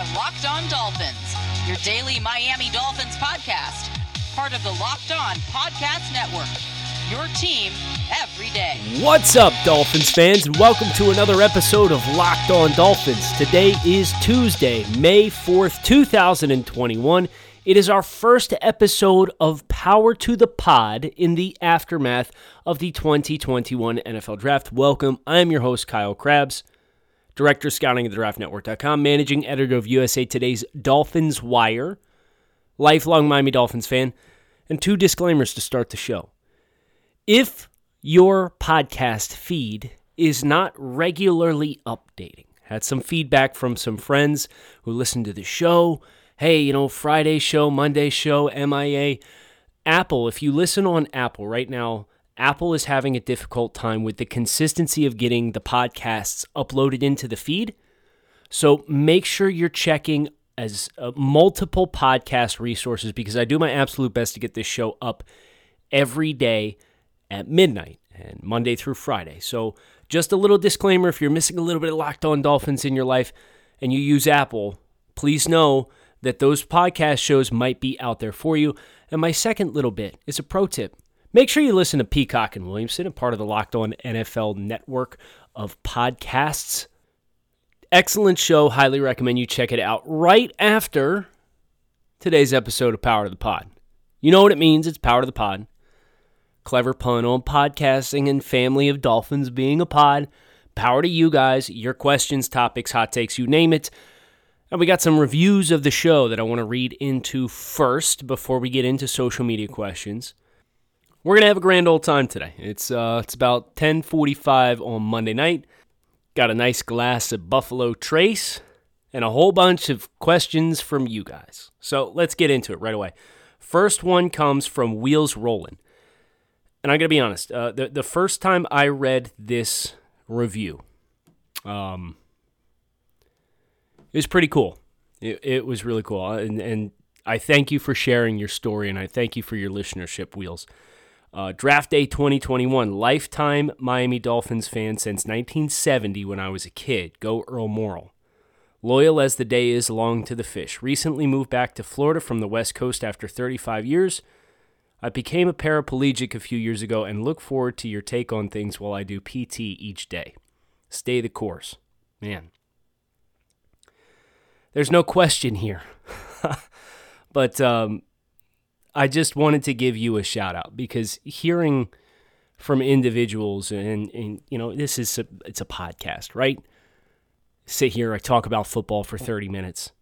are Locked On Dolphins, your daily Miami Dolphins podcast, part of the Locked On Podcast Network. Your team every day. What's up, Dolphins fans, and welcome to another episode of Locked On Dolphins. Today is Tuesday, May 4th, 2021. It is our first episode of Power to the Pod in the aftermath of the 2021 NFL Draft. Welcome. I am your host, Kyle Crabbs, Director of Scouting at theDraftNetwork.com, Managing Editor of USA Today's Dolphins Wire, lifelong Miami Dolphins fan, and two disclaimers to start the show. If your podcast feed is not regularly updating, had some feedback from some friends who listen to the show hey, you know, Friday show, Monday show, MIA. Apple, if you listen on Apple right now, Apple is having a difficult time with the consistency of getting the podcasts uploaded into the feed. So make sure you're checking as uh, multiple podcast resources because I do my absolute best to get this show up every day at midnight and Monday through Friday. So just a little disclaimer if you're missing a little bit of locked on dolphins in your life and you use Apple, please know that those podcast shows might be out there for you. And my second little bit is a pro tip. Make sure you listen to Peacock and Williamson, a part of the Locked On NFL network of podcasts. Excellent show. Highly recommend you check it out right after today's episode of Power to the Pod. You know what it means. It's Power to the Pod. Clever pun on podcasting and family of dolphins being a pod. Power to you guys, your questions, topics, hot takes, you name it. And we got some reviews of the show that I want to read into first before we get into social media questions. We're gonna have a grand old time today. It's uh, it's about 10:45 on Monday night. Got a nice glass of Buffalo Trace and a whole bunch of questions from you guys. So let's get into it right away. First one comes from Wheels Rollin', and I'm gonna be honest. Uh, the the first time I read this review, um, it was pretty cool. It, it was really cool, and and I thank you for sharing your story, and I thank you for your listenership, Wheels. Uh, draft day 2021, lifetime Miami Dolphins fan since 1970 when I was a kid. Go Earl Morrall. Loyal as the day is long to the fish. Recently moved back to Florida from the West Coast after 35 years. I became a paraplegic a few years ago and look forward to your take on things while I do PT each day. Stay the course. Man, there's no question here. but um, I just wanted to give you a shout out because hearing from individuals and, and you know this is a, it's a podcast, right? Sit here, I talk about football for 30 minutes.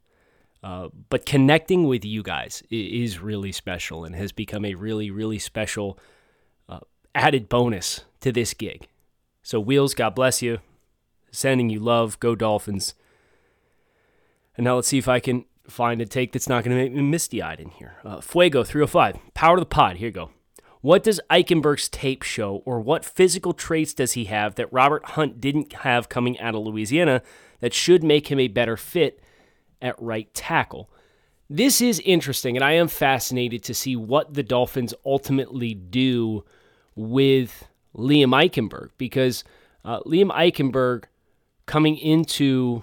Uh, but connecting with you guys is really special and has become a really, really special uh, added bonus to this gig. So, Wheels, God bless you. Sending you love. Go Dolphins. And now let's see if I can find a take that's not going to make me misty eyed in here. Uh, Fuego 305, power to the pod. Here you go. What does Eichenberg's tape show, or what physical traits does he have that Robert Hunt didn't have coming out of Louisiana that should make him a better fit at right tackle? This is interesting, and I am fascinated to see what the Dolphins ultimately do with Liam Eichenberg because uh, Liam Eichenberg coming into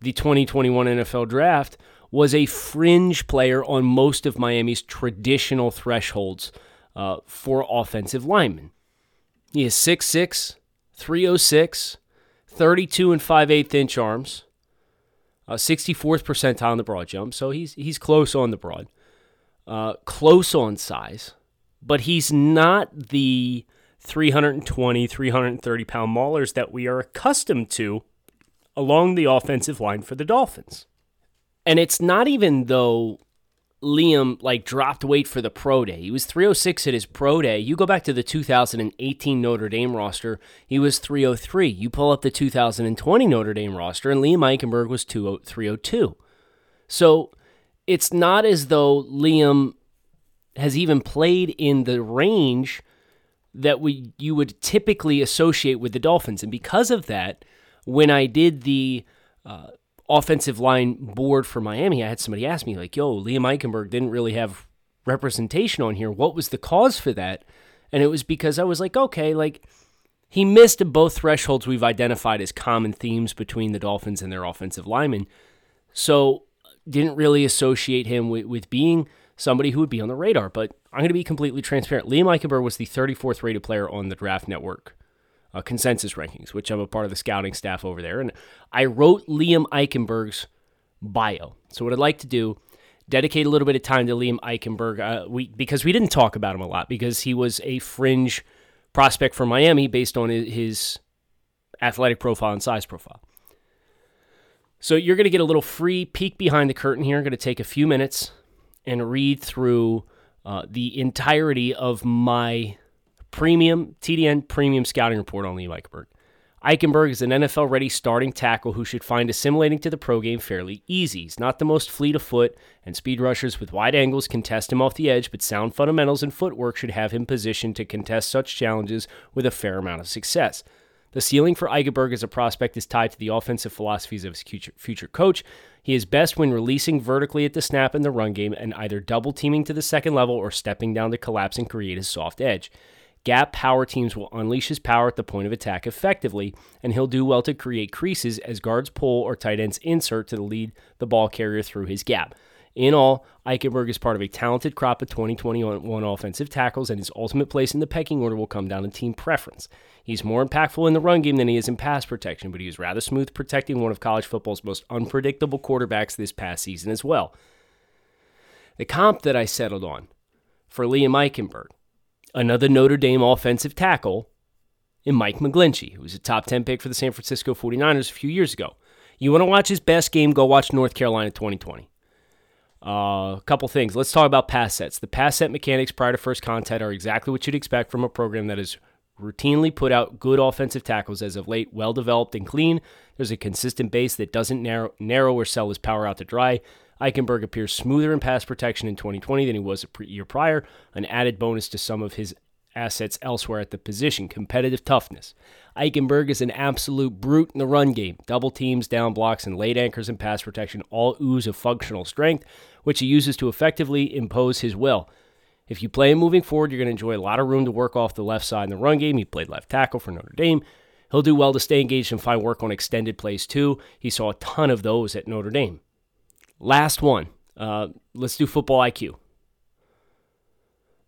the 2021 NFL draft was a fringe player on most of Miami's traditional thresholds uh, for offensive linemen. He is 6'6, 306, 32 and 5 8 inch arms, uh, 64th percentile on the broad jump, so he's, he's close on the broad, uh, close on size, but he's not the 320, 330 pound maulers that we are accustomed to along the offensive line for the Dolphins. And it's not even though Liam like dropped weight for the pro day. He was 306 at his pro day. You go back to the 2018 Notre Dame roster, he was 303. You pull up the 2020 Notre Dame roster and Liam Eichenberg was 302. So it's not as though Liam has even played in the range that we you would typically associate with the Dolphins. And because of that, when I did the uh, offensive line board for Miami, I had somebody ask me, like, yo, Liam Eichenberg didn't really have representation on here. What was the cause for that? And it was because I was like, okay, like, he missed both thresholds we've identified as common themes between the Dolphins and their offensive linemen. So didn't really associate him with, with being somebody who would be on the radar. But I'm going to be completely transparent. Liam Eichenberg was the 34th rated player on the Draft Network uh, consensus rankings, which I'm a part of the scouting staff over there. And I wrote Liam Eichenberg's bio. So what I'd like to do, dedicate a little bit of time to Liam Eichenberg, uh, we, because we didn't talk about him a lot because he was a fringe prospect for Miami based on his athletic profile and size profile. So you're going to get a little free peek behind the curtain here. I'm going to take a few minutes and read through uh, the entirety of my premium TDN premium scouting report on Liam Eichenberg. Eichenberg is an NFL ready starting tackle who should find assimilating to the pro game fairly easy. He's not the most fleet of foot, and speed rushers with wide angles can test him off the edge, but sound fundamentals and footwork should have him positioned to contest such challenges with a fair amount of success. The ceiling for Eichenberg as a prospect is tied to the offensive philosophies of his future coach. He is best when releasing vertically at the snap in the run game and either double teaming to the second level or stepping down to collapse and create a soft edge. Gap power teams will unleash his power at the point of attack effectively, and he'll do well to create creases as guards pull or tight ends insert to lead the ball carrier through his gap. In all, Eichenberg is part of a talented crop of 2021 offensive tackles, and his ultimate place in the pecking order will come down to team preference. He's more impactful in the run game than he is in pass protection, but he is rather smooth protecting one of college football's most unpredictable quarterbacks this past season as well. The comp that I settled on for Liam Eichenberg another Notre Dame offensive tackle in Mike McGlinchey, who was a top 10 pick for the San Francisco 49ers a few years ago. You want to watch his best game, go watch North Carolina 2020. Uh, a couple things. Let's talk about pass sets. The pass set mechanics prior to first contact are exactly what you'd expect from a program that has routinely put out good offensive tackles as of late, well developed and clean. There's a consistent base that doesn't narrow, narrow or sell his power out to dry. Eichenberg appears smoother in pass protection in 2020 than he was a year prior, an added bonus to some of his assets elsewhere at the position. Competitive toughness. Eichenberg is an absolute brute in the run game. Double teams, down blocks, and late anchors in pass protection all ooze of functional strength, which he uses to effectively impose his will. If you play him moving forward, you're going to enjoy a lot of room to work off the left side in the run game. He played left tackle for Notre Dame. He'll do well to stay engaged and find work on extended plays too. He saw a ton of those at Notre Dame. Last one. Uh, let's do football IQ.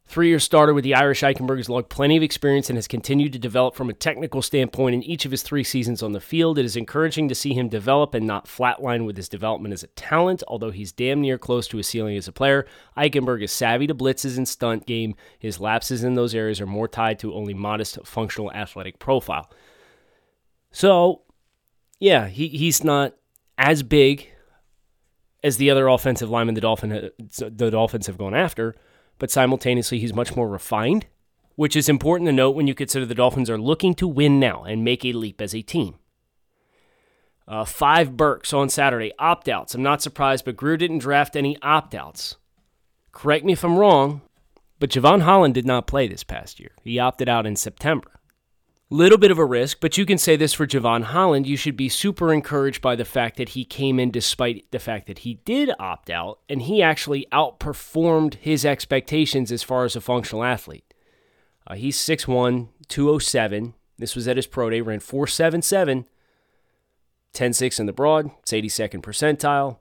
Three year starter with the Irish Eichenberg has logged plenty of experience and has continued to develop from a technical standpoint in each of his three seasons on the field. It is encouraging to see him develop and not flatline with his development as a talent, although he's damn near close to a ceiling as a player. Eichenberg is savvy to blitzes and stunt game. His lapses in those areas are more tied to only modest functional athletic profile. So, yeah, he, he's not as big as the other offensive linemen the, Dolphin, the Dolphins have gone after, but simultaneously he's much more refined, which is important to note when you consider the Dolphins are looking to win now and make a leap as a team. Uh, five Burks on Saturday, opt outs. I'm not surprised, but Grier didn't draft any opt outs. Correct me if I'm wrong, but Jevon Holland did not play this past year. He opted out in September. Little bit of a risk, but you can say this for Jevon Holland. You should be super encouraged by the fact that he came in despite the fact that he did opt out, and he actually outperformed his expectations as far as a functional athlete. Uh, he's 6'1, 207. This was at his pro day, ran 477, 10.6 in the broad, it's 82nd percentile.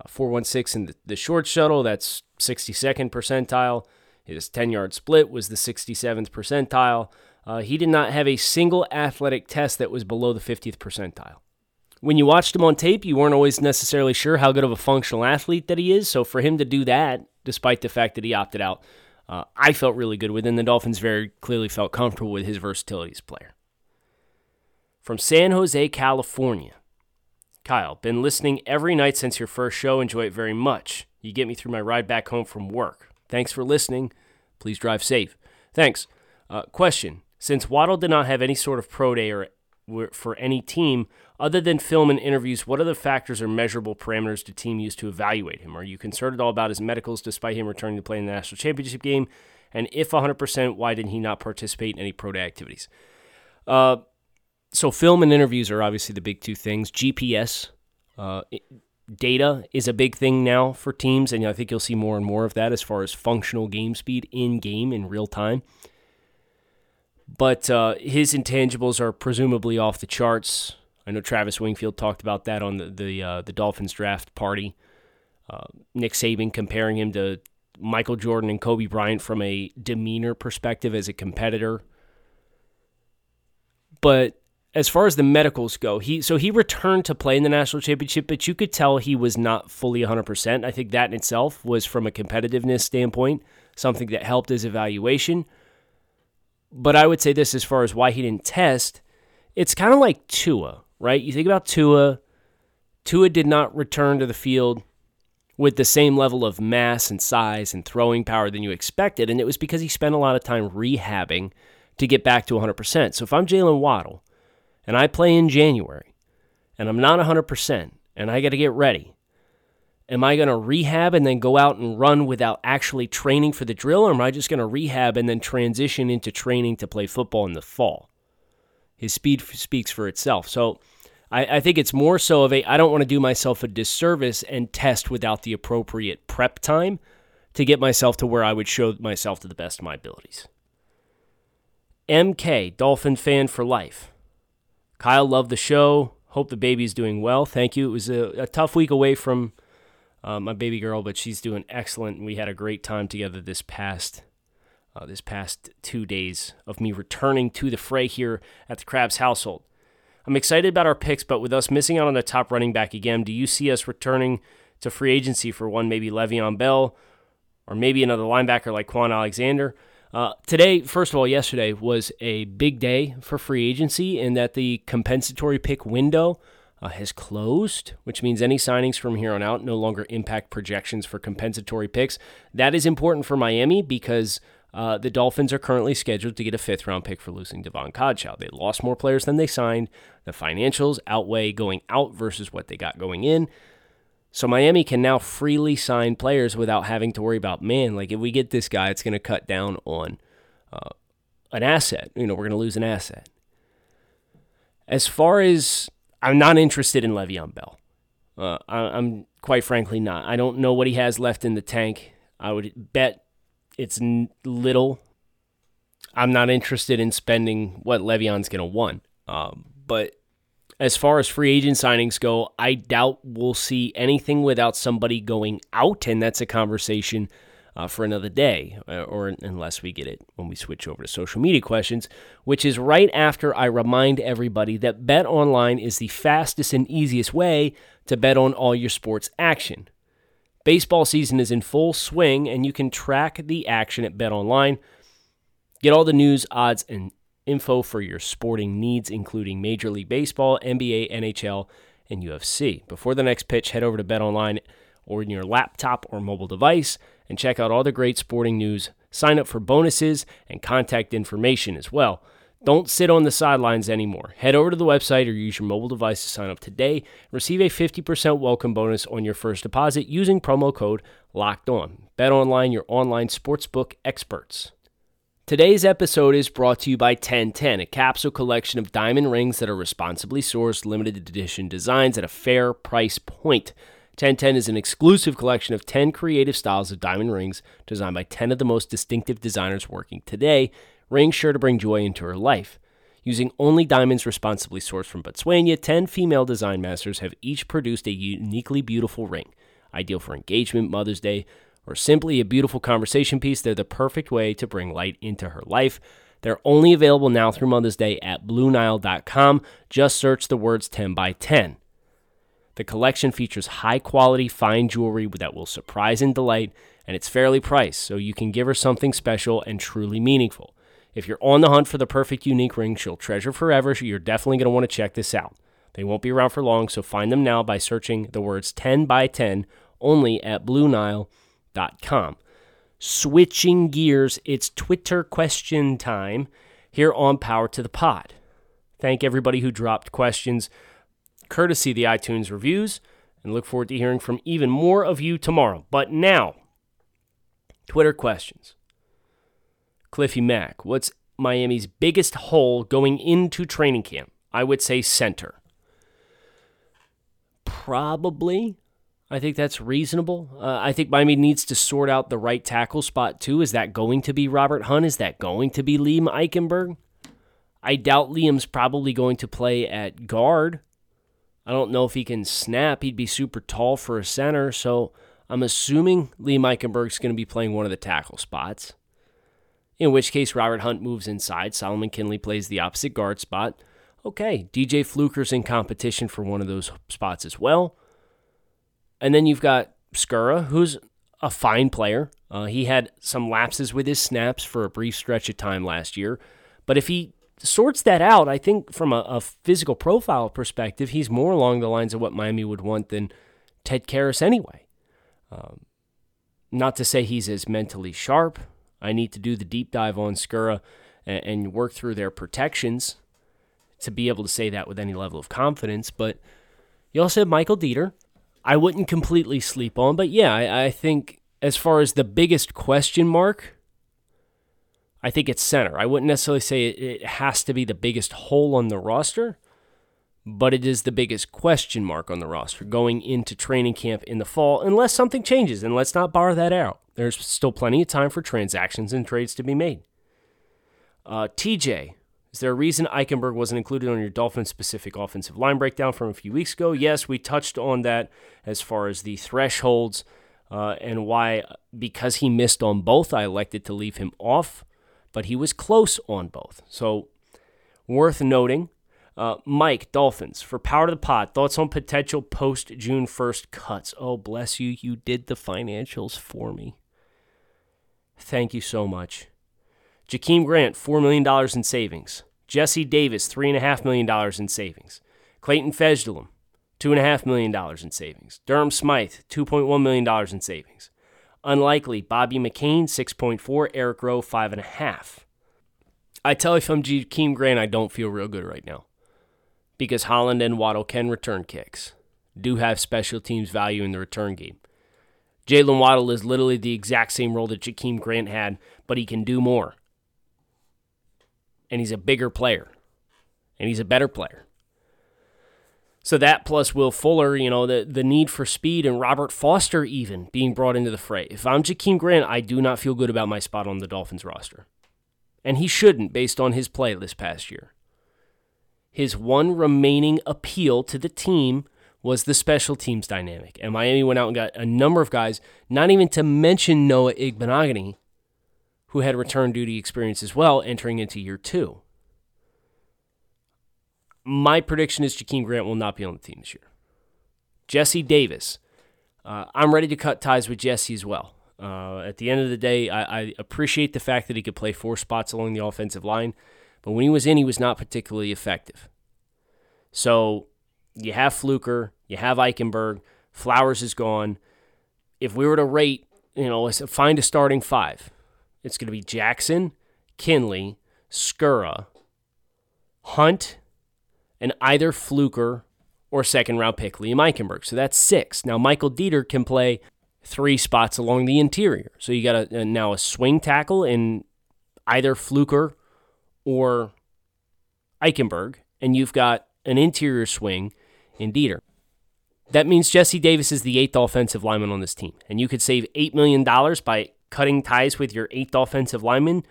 Uh, 416 in the, the short shuttle, that's 62nd percentile. His 10 yard split was the 67th percentile. Uh, he did not have a single athletic test that was below the 50th percentile. When you watched him on tape, you weren't always necessarily sure how good of a functional athlete that he is. So for him to do that, despite the fact that he opted out, uh, I felt really good with him. The Dolphins very clearly felt comfortable with his versatility as player. From San Jose, California. Kyle, been listening every night since your first show. Enjoy it very much. You get me through my ride back home from work. Thanks for listening. Please drive safe. Thanks. Uh, question since Waddle did not have any sort of pro day or for any team other than film and interviews, what other factors or measurable parameters do team use to evaluate him? Are you concerned at all about his medicals despite him returning to play in the national championship game? And if 100%, why did he not participate in any pro day activities? Uh, so, film and interviews are obviously the big two things. GPS uh, data is a big thing now for teams, and I think you'll see more and more of that as far as functional game speed in game in real time but uh, his intangibles are presumably off the charts. I know Travis Wingfield talked about that on the the, uh, the Dolphins draft party. Uh, Nick Saban comparing him to Michael Jordan and Kobe Bryant from a demeanor perspective as a competitor. But as far as the medicals go, he so he returned to play in the national championship, but you could tell he was not fully 100%. I think that in itself was from a competitiveness standpoint something that helped his evaluation. But I would say this as far as why he didn't test, it's kind of like Tua, right? You think about Tua, Tua did not return to the field with the same level of mass and size and throwing power than you expected, and it was because he spent a lot of time rehabbing to get back to 100%. So if I'm Jaylen Waddle and I play in January and I'm not 100% and I got to get ready, am I going to rehab and then go out and run without actually training for the drill, or am I just going to rehab and then transition into training to play football in the fall? His speed speaks for itself. So I, I think it's more so of a I don't want to do myself a disservice and test without the appropriate prep time to get myself to where I would show myself to the best of my abilities. MK, Dolphin fan for life. Kyle loved the show. Hope the baby's doing well. Thank you. It was a, a tough week away from uh, my baby girl, but she's doing excellent. We had a great time together this past uh, this past two days of me returning to the fray here at the Crabbs household. I'm excited about our picks, but with us missing out on the top running back again, do you see us returning to free agency for one, maybe Le'Veon Bell, or maybe another linebacker like Kwon Alexander? Uh, today, first of all, yesterday was a big day for free agency in that the compensatory pick window uh, has closed, which means any signings from here on out no longer impact projections for compensatory picks. That is important for Miami because uh, the Dolphins are currently scheduled to get a fifth round pick for losing Davon Godchaux. They lost more players than they signed. The financials outweigh going out versus what they got going in. So Miami can now freely sign players without having to worry about, man, like if we get this guy, it's going to cut down on uh, an asset. You know, we're going to lose an asset. As far as I'm not interested in Le'Veon Bell. Uh, I, am quite frankly not. I don't know what he has left in the tank. I would bet it's little. I'm not interested in spending what Le'Veon's going to want. Um, but as far as free agent signings go, I doubt we'll see anything without somebody going out, and that's a conversation uh, for another day, uh, or unless we get it when we switch over to social media questions, which is right after I remind everybody that Bet Online is the fastest and easiest way to bet on all your sports action. Baseball season is in full swing, and you can track the action at Bet Online. Get all the news, odds, and info for your sporting needs, including Major League Baseball, NBA, NHL, and UFC. Before the next pitch, head over to Bet Online or in your laptop or mobile device and check out all the great sporting news. Sign up for bonuses and contact information as well. Don't sit on the sidelines anymore. Head over to the website or use your mobile device to sign up today. Receive a 50% welcome bonus on your first deposit using promo code LOCKED ON. Bet online, your online sportsbook experts. Today's episode is brought to you by 1010, a capsule collection of diamond rings that are responsibly sourced, limited edition designs at a fair price point. 1010 is an exclusive collection of 10 creative styles of diamond rings designed by 10 of the most distinctive designers working today rings sure to bring joy into her life. Using only diamonds responsibly sourced from Botswana, 10 female design masters have each produced a uniquely beautiful ring. Ideal for engagement, Mother's Day, or simply a beautiful conversation piece, they're the perfect way to bring light into her life. They're only available now through Mother's Day at BlueNile.com. Just search the words 10 by 10. The collection features high quality, fine jewelry that will surprise and delight, and it's fairly priced, so you can give her something special and truly meaningful. If you're on the hunt for the perfect unique ring she'll treasure forever, you're definitely going to want to check this out. They won't be around for long, so find them now by searching the words 10 by 10 only at BlueNile.com. Switching gears, it's Twitter question time here on Power to the Pod. Thank everybody who dropped questions, courtesy the iTunes reviews, and look forward to hearing from even more of you tomorrow. But now, Twitter questions. Cliffy Mack. What's Miami's biggest hole going into training camp? I would say center. Probably. I think that's reasonable. Uh, I think Miami needs to sort out the right tackle spot too. Is that going to be Robert Hunt? Is that going to be Liam Eichenberg? I doubt Liam's probably going to play at guard. I don't know if he can snap. He'd be super tall for a center, so I'm assuming Lee Eichenberg's going to be playing one of the tackle spots, in which case Robert Hunt moves inside. Solomon Kindley plays the opposite guard spot. Okay, DJ Fluker's in competition for one of those spots as well. And then you've got Skura, who's a fine player. Uh, he had some lapses with his snaps for a brief stretch of time last year. But if he sorts that out, I think from a, a physical profile perspective, he's more along the lines of what Miami would want than Ted Karras anyway. Um, not to say he's as mentally sharp. I need to do the deep dive on Skura and, and work through their protections to be able to say that with any level of confidence. But you also have Michael Deiter. I wouldn't completely sleep on, but yeah, I, I think as far as the biggest question mark, I think it's center. I wouldn't necessarily say it, has to be the biggest hole on the roster, but it is the biggest question mark on the roster going into training camp in the fall, unless something changes. And let's not bar that out. There's still plenty of time for transactions and trades to be made. Uh, TJ, is there a reason Eichenberg wasn't included on your Dolphins specific offensive line breakdown from a few weeks ago? Yes, we touched on that as far as the thresholds uh, and why, because he missed on both, I elected to leave him off, but he was close on both. So, worth noting uh, Mike, Dolphins, for Power to the Pot, thoughts on potential post June 1st cuts. Oh, bless you. You did the financials for me. Thank you so much. Jakeem Grant, $4 million in savings. Jesse Davis, $3.5 million in savings. Clayton Fejedelem, $2.5 million in savings. Durham Smythe, $2.1 million in savings. Unlikely, Bobby McCain, 6.4, Eric Rowe, 5.5. I tell you if I'm Jakeem Grant, I don't feel real good right now because Holland and Waddle can return kicks, do have special teams value in the return game. Jaylen Waddle is literally the exact same role that Jakeem Grant had, but he can do more. And he's a bigger player. And he's a better player. So that plus Will Fuller, you know, the, the need for speed and Robert Foster even being brought into the fray. If I'm Jakeem Grant, I do not feel good about my spot on the Dolphins roster. And he shouldn't based on his play this past year. His one remaining appeal to the team was the special teams dynamic. And Miami went out and got a number of guys, not even to mention Noah Igbinoghene, who had return duty experience as well entering into year two. My prediction is Jakeem Grant will not be on the team this year. Jesse Davis. Uh, I'm ready to cut ties with Jesse as well. Uh, at the end of the day, I, I appreciate the fact that he could play four spots along the offensive line. But when he was in, he was not particularly effective. So you have Fluker, you have Eichenberg, Flowers is gone. If we were to rate, you know, find a starting five, it's going to be Jackson, Kindley, Skura, Hunt, and either Fluker or second round pick Liam Eichenberg. So that's six. Now Michael Deiter can play three spots along the interior. So you got a, a now a swing tackle in either Fluker or Eichenberg, and you've got an interior swing in Deiter. That means Jesse Davis is the eighth offensive lineman on this team, and you could save $8 million by cutting ties with your eighth offensive lineman.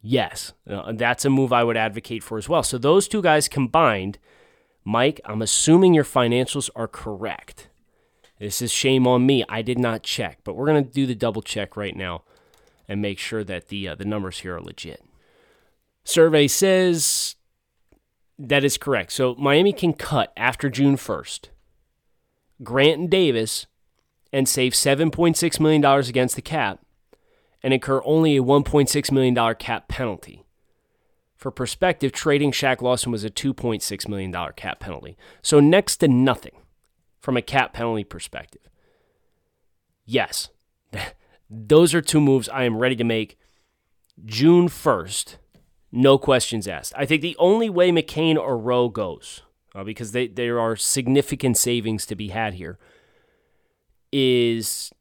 Yes, uh, that's a move I would advocate for as well. So those two guys combined, Mike, I'm assuming your financials are correct. This is shame on me. I did not check, but we're going to do the double check right now and make sure that the uh, the numbers here are legit. Survey says that is correct. So Miami can cut after June 1st Grant and Davis and save $7.6 million against the cap and incur only a $1.6 million cap penalty. For perspective, trading Shaq Lawson was a $2.6 million cap penalty. So next to nothing from a cap penalty perspective. Yes, those are two moves I am ready to make June 1st no questions asked. I think the only way McCain or Rowe goes, uh, because they, there are significant savings to be had here, is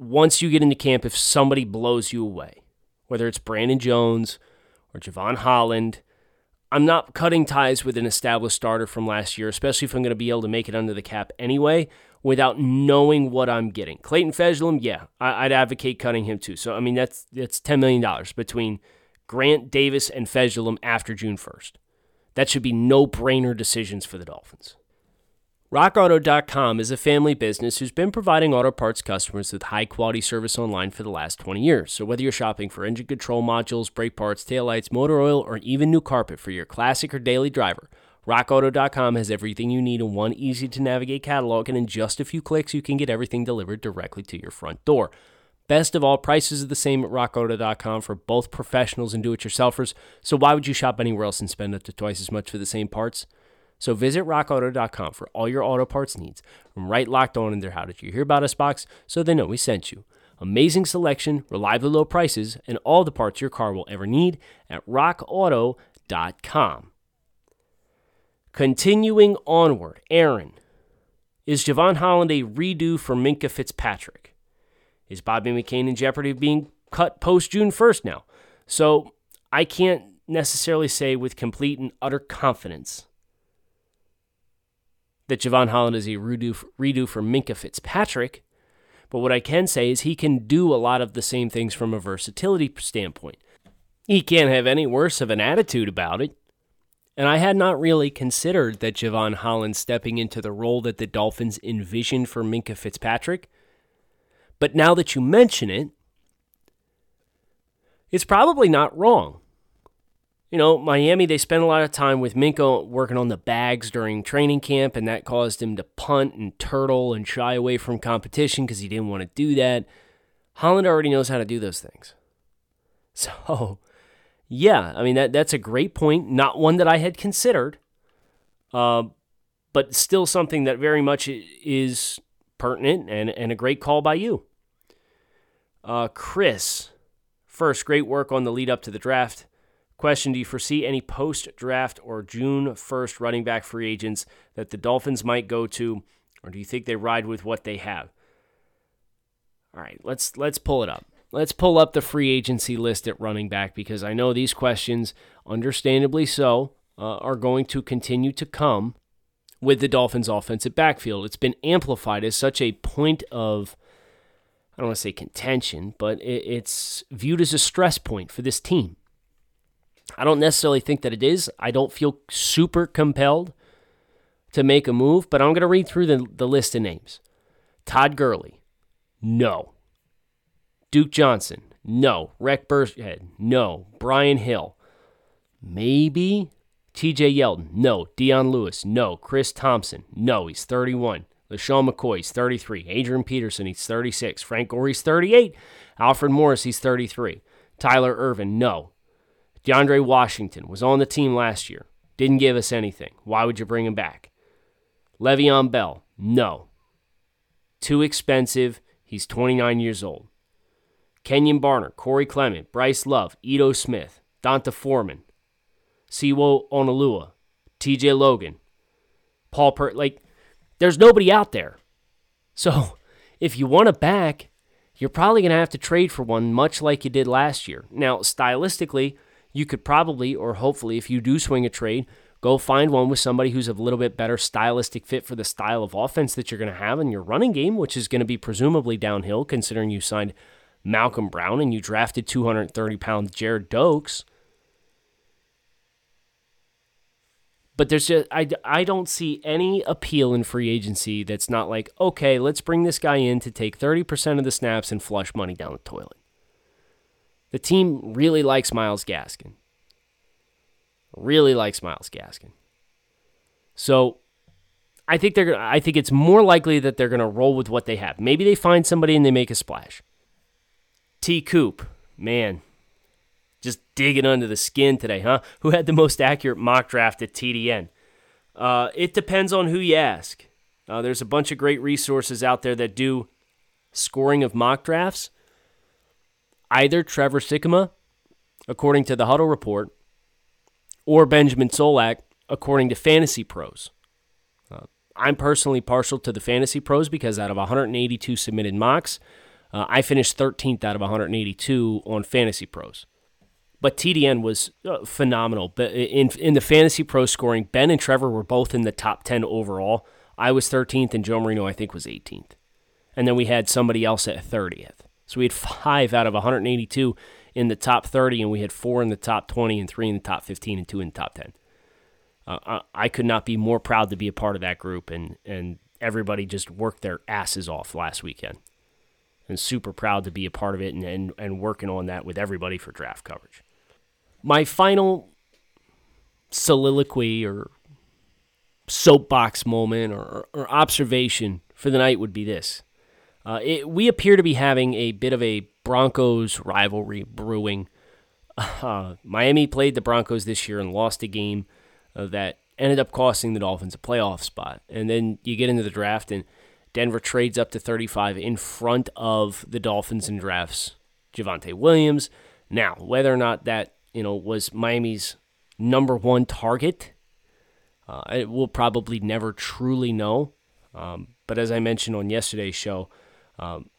once you get into camp, if somebody blows you away, whether it's Brandon Jones or Jevon Holland, I'm not cutting ties with an established starter from last year, especially if I'm going to be able to make it under the cap anyway, without knowing what I'm getting. Clayton Fejedelem, yeah, I, would advocate cutting him too. So I mean, that's that's ten million dollars between Grant, Davis, and Fejedelem after June 1st. That should be no brainer decisions for the Dolphins. RockAuto.com is a family business who's been providing auto parts customers with high quality service online for the last 20 years. So, whether you're shopping for engine control modules, brake parts, taillights, motor oil, or even new carpet for your classic or daily driver, RockAuto.com has everything you need in one easy to navigate catalog, and in just a few clicks, you can get everything delivered directly to your front door. Best of all, prices are the same at rockauto.com for both professionals and do it yourselfers. So, why would you shop anywhere else and spend up to twice as much for the same parts? So visit rockauto.com for all your auto parts needs. From right locked on in their How Did You Hear About Us box so they know we sent you. Amazing selection, reliably low prices, and all the parts your car will ever need at rockauto.com. Continuing onward, Aaron. Is Jevon Holland a redo for Minkah Fitzpatrick? Is Bobby McCain in jeopardy of being cut post June 1st now? So I can't necessarily say with complete and utter confidence that Jevon Holland is a redo, redo for Minkah Fitzpatrick. But what I can say is he can do a lot of the same things from a versatility standpoint. He can't have any worse of an attitude about it. And I had not really considered that Jevon Holland stepping into the role that the Dolphins envisioned for Minkah Fitzpatrick. But now that you mention it, it's probably not wrong you know, Miami, they spent a lot of time with Minkah working on the bags during training camp, and that caused him to punt and turtle and shy away from competition because he didn't want to do that. Holland already knows how to do those things. So, yeah, I mean, that, that's a great point. Not one that I had considered, uh, but still something that very much is pertinent and, and a great call by you. Uh, Chris, first, great work on the lead up to the draft. Question Do you foresee any post draft or June 1st running back free agents that the Dolphins might go to, or do you think they ride with what they have? All right, let's let's pull it up. Let's pull up the free agency list at running back because I know these questions, understandably so, uh, are going to continue to come with the Dolphins' offensive backfield. It's been amplified as such a point of, I don't want to say contention, but it's viewed as a stress point for this team. I don't necessarily think that it is. I don't feel super compelled to make a move, but I'm going to read through the, the list of names. Todd Gurley, no. Duke Johnson, no. Rex Burkhead, no. Brian Hill, maybe. TJ Yeldon, no. Dion Lewis, no. Chris Thompson, no. He's 31. LeSean McCoy, he's 33. Adrian Peterson, he's 36. Frank Gore, he's 38. Alfred Morris, he's 33. Tyler Ervin, no. DeAndre Washington was on the team last year. Didn't give us anything. Why would you bring him back? Le'Veon Bell, no. Too expensive. He's 29 years old. Kenjon Barner, Corey Clement, Bryce Love, Ito Smith, D'Onta Foreman, Sewo Olonilua, TJ Logan, Paul Pert. Like, there's nobody out there. So, if you want to back, you're probably going to have to trade for one, much like you did last year. Now, stylistically, you could probably, or hopefully, if you do swing a trade, go find one with somebody who's a little bit better stylistic fit for the style of offense that you're going to have in your running game, which is going to be presumably downhill considering you signed Malcolm Brown and you drafted 230 pound Gerrid Doaks. But there's just, I, I don't see any appeal in free agency that's not like, okay, let's bring this guy in to take 30% of the snaps and flush money down the toilet. The team really likes Myles Gaskin. Really likes Myles Gaskin. So I think they're I think it's more likely that they're going to roll with what they have. Maybe they find somebody and they make a splash. T Coop, man, just digging under the skin today, huh? Who had the most accurate mock draft at TDN? Uh, it depends on who you ask. Uh, there's a bunch of great resources out there that do scoring of mock drafts either Trevor Sikkema, according to the Huddle Report, or Benjamin Solak, according to Fantasy Pros. Uh, I'm personally partial to the Fantasy Pros because out of 182 submitted mocks, uh, I finished 13th out of 182 on Fantasy Pros. But TDN was uh, phenomenal. But in in the Fantasy Pro scoring, Ben and Trevor were both in the top 10 overall. I was 13th, and Joe Marino I think was 18th, and then we had somebody else at 30th. So we had five out of 182 in the top 30, and we had four in the top 20, and three in the top 15, and two in the top 10. uh, I could not be more proud to be a part of that group, and and everybody just worked their asses off last weekend. And super proud to be a part of it and, and, and working on that with everybody for draft coverage. My final soliloquy or soapbox moment or, or observation for the night would be this. Uh, it, we appear to be having a bit of a Broncos rivalry brewing. Uh, Miami played the Broncos this year and lost a game uh, that ended up costing the Dolphins a playoff spot. And then you get into the draft, and Denver trades up to 35 in front of the Dolphins and drafts Javonte Williams. Now, whether or not that you know was Miami's number one target, uh, it will probably never truly know. Um, but as I mentioned on yesterday's show, um,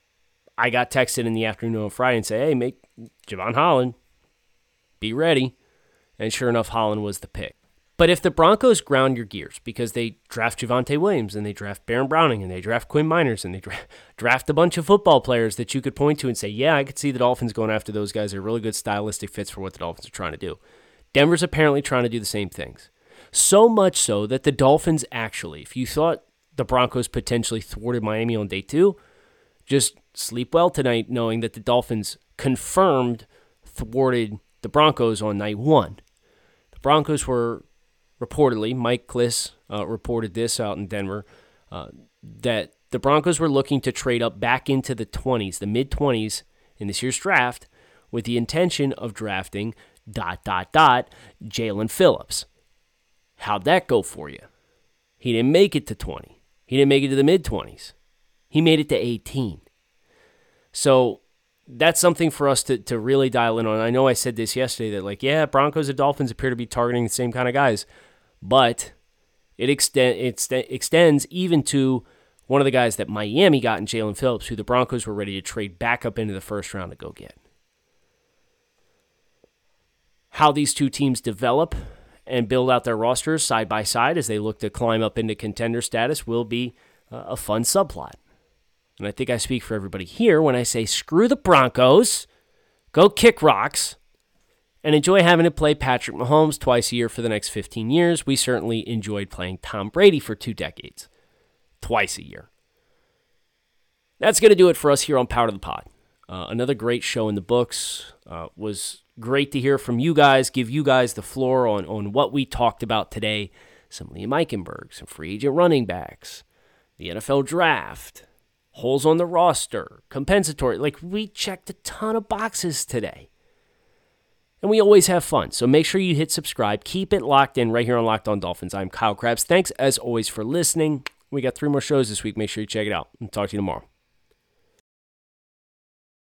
I got texted in the afternoon on Friday and say, "Hey, make Jevon Holland, be ready." And sure enough, Holland was the pick. But if the Broncos ground your gears because they draft Javonte Williams and they draft Baron Browning and they draft Quinn Meinerz and they dra- draft a bunch of football players that you could point to and say, yeah, I could see the Dolphins going after those guys. They're really good stylistic fits for what the Dolphins are trying to do. Denver's apparently trying to do the same things. So much so that the Dolphins actually, if you thought the Broncos potentially thwarted Miami on day two, just sleep well tonight knowing that the Dolphins confirmed thwarted the Broncos on night one. The Broncos were reportedly, Mike Klis uh, reported this out in Denver, uh, that the Broncos were looking to trade up back into the 20s, the mid 20s in this year's draft, with the intention of drafting dot dot dot Jaelan Phillips. How'd that go for you? He didn't make it to 20. He didn't make it to the mid 20s. He made it to 18. So that's something for us to, to really dial in on. I know I said this yesterday that, like, yeah, Broncos and Dolphins appear to be targeting the same kind of guys but it, extend, it extends even to one of the guys that Miami got in Jaelan Phillips, who the Broncos were ready to trade back up into the first round to go get. How these two teams develop and build out their rosters side by side as they look to climb up into contender status will be a fun subplot. And I think I speak for everybody here when I say screw the Broncos, go kick rocks, and enjoy having to play Patrick Mahomes twice a year for the next 15 years. We certainly enjoyed playing Tom Brady for two decades, twice a year. That's going to do it for us here on Power to the Pod. Uh, another great show in the books. Uh, was great to hear from you guys, give you guys the floor on, on what we talked about today. Some Liam Eichenberg, some free agent running backs, the NFL draft, holes on the roster, compensatory. Like, we checked a ton of boxes today and we always have fun. So make sure you hit subscribe. Keep it locked in right here on Locked On Dolphins. I'm Kyle Crabbs. Thanks as always for listening. We got three more shows this week. Make sure you check it out. And talk to you tomorrow.